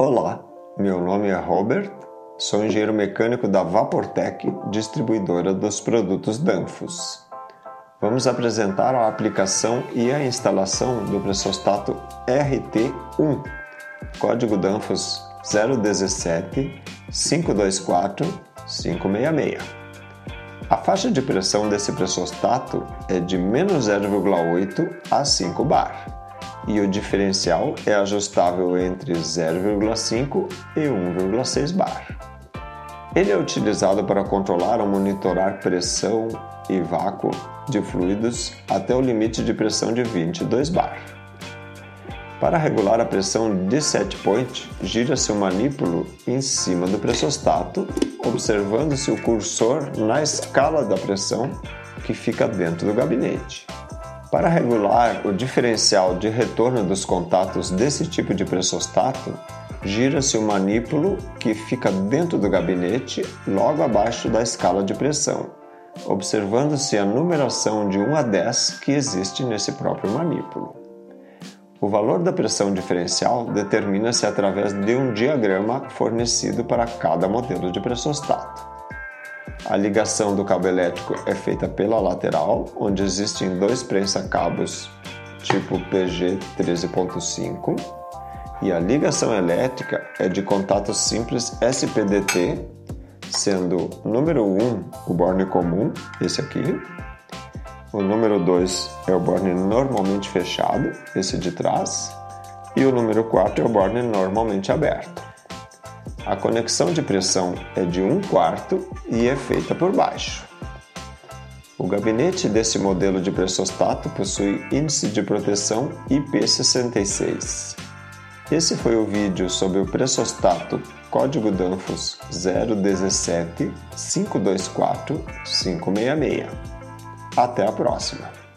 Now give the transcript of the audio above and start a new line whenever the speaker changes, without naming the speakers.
Olá, meu nome é Robert, sou engenheiro mecânico da Vaportec, distribuidora dos produtos Danfoss. Vamos apresentar a aplicação e a instalação do pressostato RT1, código Danfoss 017 524 566. A faixa de pressão desse pressostato é de menos 0,8 a 5 bar e o diferencial é ajustável entre 0,5 e 1,6 bar. Ele é utilizado para controlar ou monitorar pressão e vácuo de fluidos até o limite de pressão de 22 bar. Para regular a pressão de set point, gira-se o manípulo em cima do pressostato, observando-se o cursor na escala da pressão que fica dentro do gabinete. Para regular o diferencial de retorno dos contatos desse tipo de pressostato, gira-se o manípulo que fica dentro do gabinete, logo abaixo da escala de pressão, observando-se a numeração de 1 a 10 que existe nesse próprio manípulo. O valor da pressão diferencial determina-se através de um diagrama fornecido para cada modelo de pressostato. A ligação do cabo elétrico é feita pela lateral, onde existem dois prensa-cabos tipo PG 13.5, e a ligação elétrica é de contato simples SPDT, sendo número 1 o borne comum, esse aqui, o número 2 é o borne normalmente fechado, esse de trás, e o número 4 é o borne normalmente aberto. A conexão de pressão é de 1 quarto e é feita por baixo. O gabinete desse modelo de pressostato possui índice de proteção IP66. Esse foi o vídeo sobre o pressostato código Danfoss 017 524 566. Até a próxima!